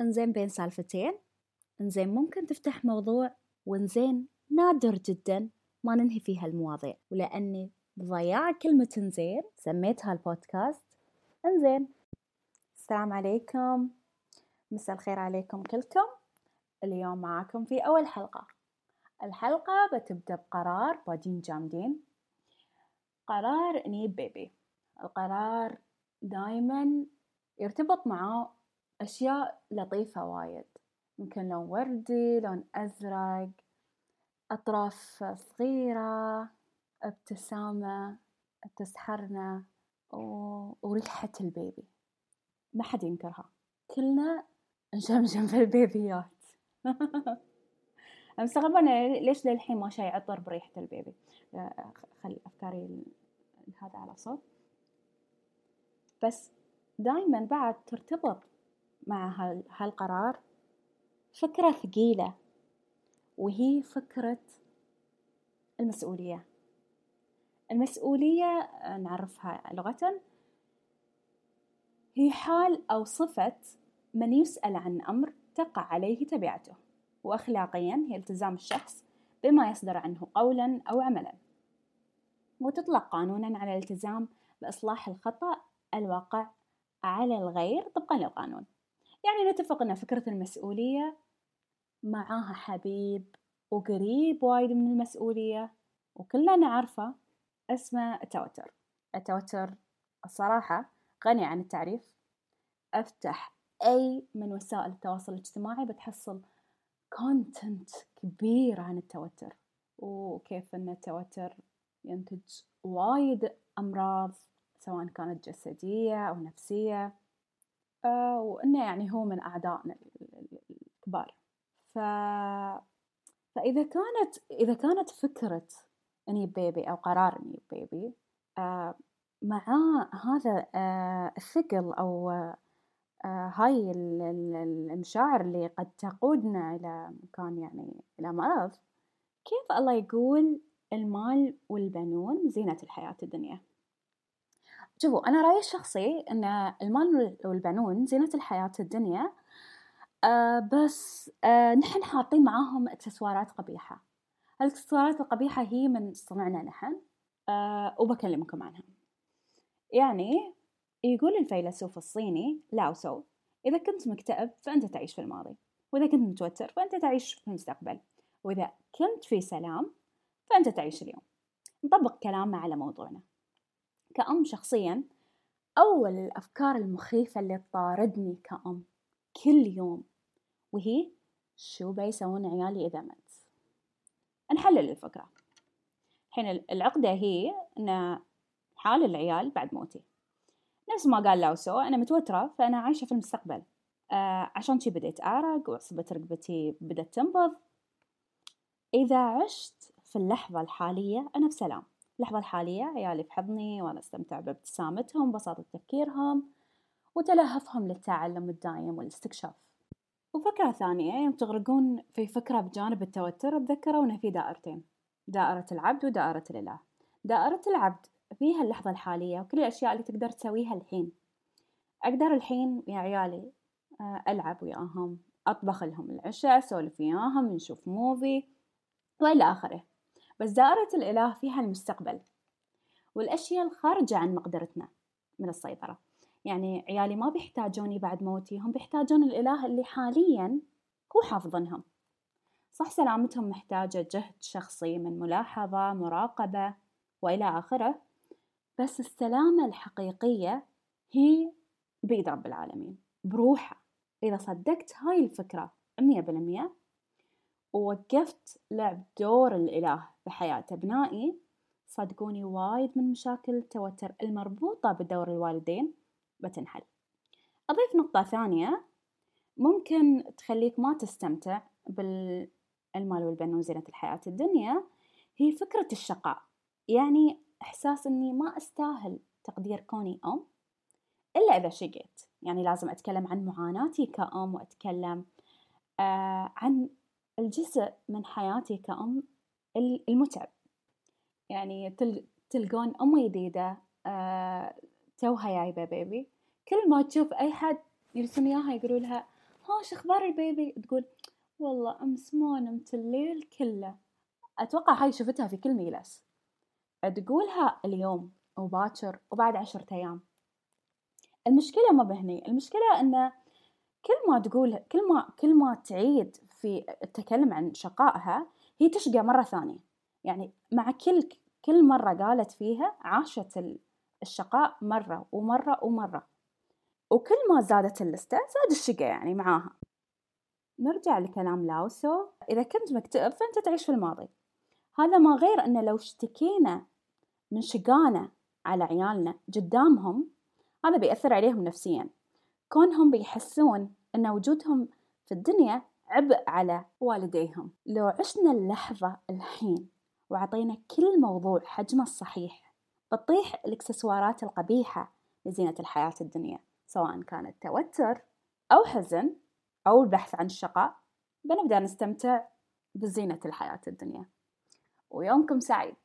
إنزين بين سالفتين. إنزين ممكن تفتح موضوع وإنزين نادر جدا ما ننهي فيها المواضيع ولأني بضياع كلمة إنزين سميت هالبودكاست إنزين. السلام عليكم. مساء الخير عليكم كلكم. اليوم معاكم في أول حلقة. الحلقة بتبدأ بقرار بادين جامدين. قرار نجيب بيبي. القرار دايما يرتبط معاه أشياء لطيفة وايد. يمكن لون وردي لون أزرق أطراف صغيرة ابتسامة تسحرنا وريحة البيبي. ما حد ينكرها. كلنا نشمشم في البيبيات. مستغربة ليش للحين ما شاي عطر بريحة البيبي؟ خل أفكاري هذا على صوت. بس دايما بعد ترتبط مع هالقرار؟ فكرة ثقيلة وهي فكرة المسؤولية. المسؤولية نعرفها لغة. هي حال أو صفة من يسأل عن أمر تقع عليه تبعته وأخلاقيا هي التزام الشخص بما يصدر عنه قولا أو عملا. وتطلق قانونا على الالتزام بإصلاح الخطأ الواقع على الغير طبقا للقانون. يعني نتفق أن فكرة المسؤولية معاها حبيب وقريب وايد من المسؤولية وكلنا نعرفه اسمه التوتر. التوتر الصراحة غني عن التعريف. أفتح أي من وسائل التواصل الاجتماعي بتحصل content كبير عن التوتر وكيف أن التوتر ينتج وايد أمراض سواء كانت جسدية أو نفسية. وإنه يعني هو من أعدائنا الكبار. ف... فإذا كانت إذا كانت فكرة إني بيبي أو قرار إني بيبي آه مع هذا آه الثقل أو آه هاي المشاعر اللي قد تقودنا إلى مكان يعني إلى مرض كيف الله يقول المال والبنون زينة الحياة الدنيا؟ شوفوا أنا رأيي الشخصي أن المال والبنون زينة الحياة الدنيا آه بس آه نحن حاطين معاهم إكسسوارات قبيحة. الإكسسوارات القبيحة هي من صنعنا نحن آه وبكلمكم عنها. يعني يقول الفيلسوف الصيني لاو سو إذا كنت مكتئب فأنت تعيش في الماضي وإذا كنت متوتر فأنت تعيش في المستقبل وإذا كنت في سلام فأنت تعيش اليوم. نطبق كلامنا على موضوعنا. كأم شخصيا أول الأفكار المخيفة اللي تطاردني كأم كل يوم وهي شو بيسوون عيالي إذا مت؟ نحلل الفكرة. الحين العقدة هي أن حال العيال بعد موتي. نفس ما قال لاوسو أنا متوترة فأنا عايشة في المستقبل. آه عشان شي بديت أعرق وعصبة رقبتي بدأت تنبض. إذا عشت في اللحظة الحالية أنا بسلام. اللحظة الحالية عيالي في حضني وأنا أستمتع بابتسامتهم بساطة تفكيرهم وتلهفهم للتعلم الدائم والاستكشاف. وفكرة ثانية يوم تغرقون في فكرة بجانب التوتر تذكروا أنه في دائرتين دائرة العبد ودائرة الإله. دائرة العبد فيها اللحظة الحالية وكل الأشياء اللي تقدر تسويها الحين. أقدر الحين يا عيالي آه، ألعب وياهم أطبخ لهم العشاء أسولف وياهم نشوف موفي وإلى آخره. بس دائرة الإله فيها المستقبل والأشياء الخارجة عن مقدرتنا من السيطرة. يعني عيالي ما بيحتاجوني بعد موتي هم بيحتاجون الإله اللي حاليا هو حافظنهم صح سلامتهم محتاجة جهد شخصي من ملاحظة مراقبة وإلى آخره بس السلامة الحقيقية هي بيد رب العالمين. بروحه. إذا صدقت هاي الفكرة مية بالمية ووقفت لعب دور الإله بحياة أبنائي صدقوني وايد من مشاكل التوتر المربوطة بدور الوالدين بتنحل. أضيف نقطة ثانية. ممكن تخليك ما تستمتع بالمال والبنون زينة الحياة الدنيا. هي فكرة الشقاء. يعني إحساس إني ما أستاهل تقدير كوني أم إلا إذا شقيت. يعني لازم أتكلم عن معاناتي كأم وأتكلم آه عن الجزء من حياتي كأم المتعب. يعني تلقون أم جديدة آه توها جايبة بيبي كل ما تشوف أي حد يرسم إياها يقولوا لها ها شو أخبار البيبي؟ تقول والله امس ما نمت الليل كله. أتوقع هاي شفتها في كل ميلس تقولها اليوم وباكر وبعد عشرة أيام. المشكلة ما بهني المشكلة إنه كل ما تقول كل ما كل ما تعيد في التكلم عن شقائها هي تشقى مرة ثانية. يعني مع كل كل مرة قالت فيها عاشت الشقاء مرة ومرة ومرة. وكل ما زادت اللستة زاد الشقا يعني معاها. نرجع لكلام لاوسو. إذا كنت مكتئب فأنت تعيش في الماضي. هذا ما غير أن لو اشتكينا من شقانا على عيالنا قدامهم هذا بيأثر عليهم نفسيا. كونهم بيحسون أن وجودهم في الدنيا عبء على والديهم. لو عشنا اللحظة الحين وعطينا كل موضوع حجمه الصحيح بتطيح الإكسسوارات القبيحة لزينة الحياة الدنيا سواء كانت توتر أو حزن أو البحث عن الشقاء. بنبدأ نستمتع بزينة الحياة الدنيا. ويومكم سعيد.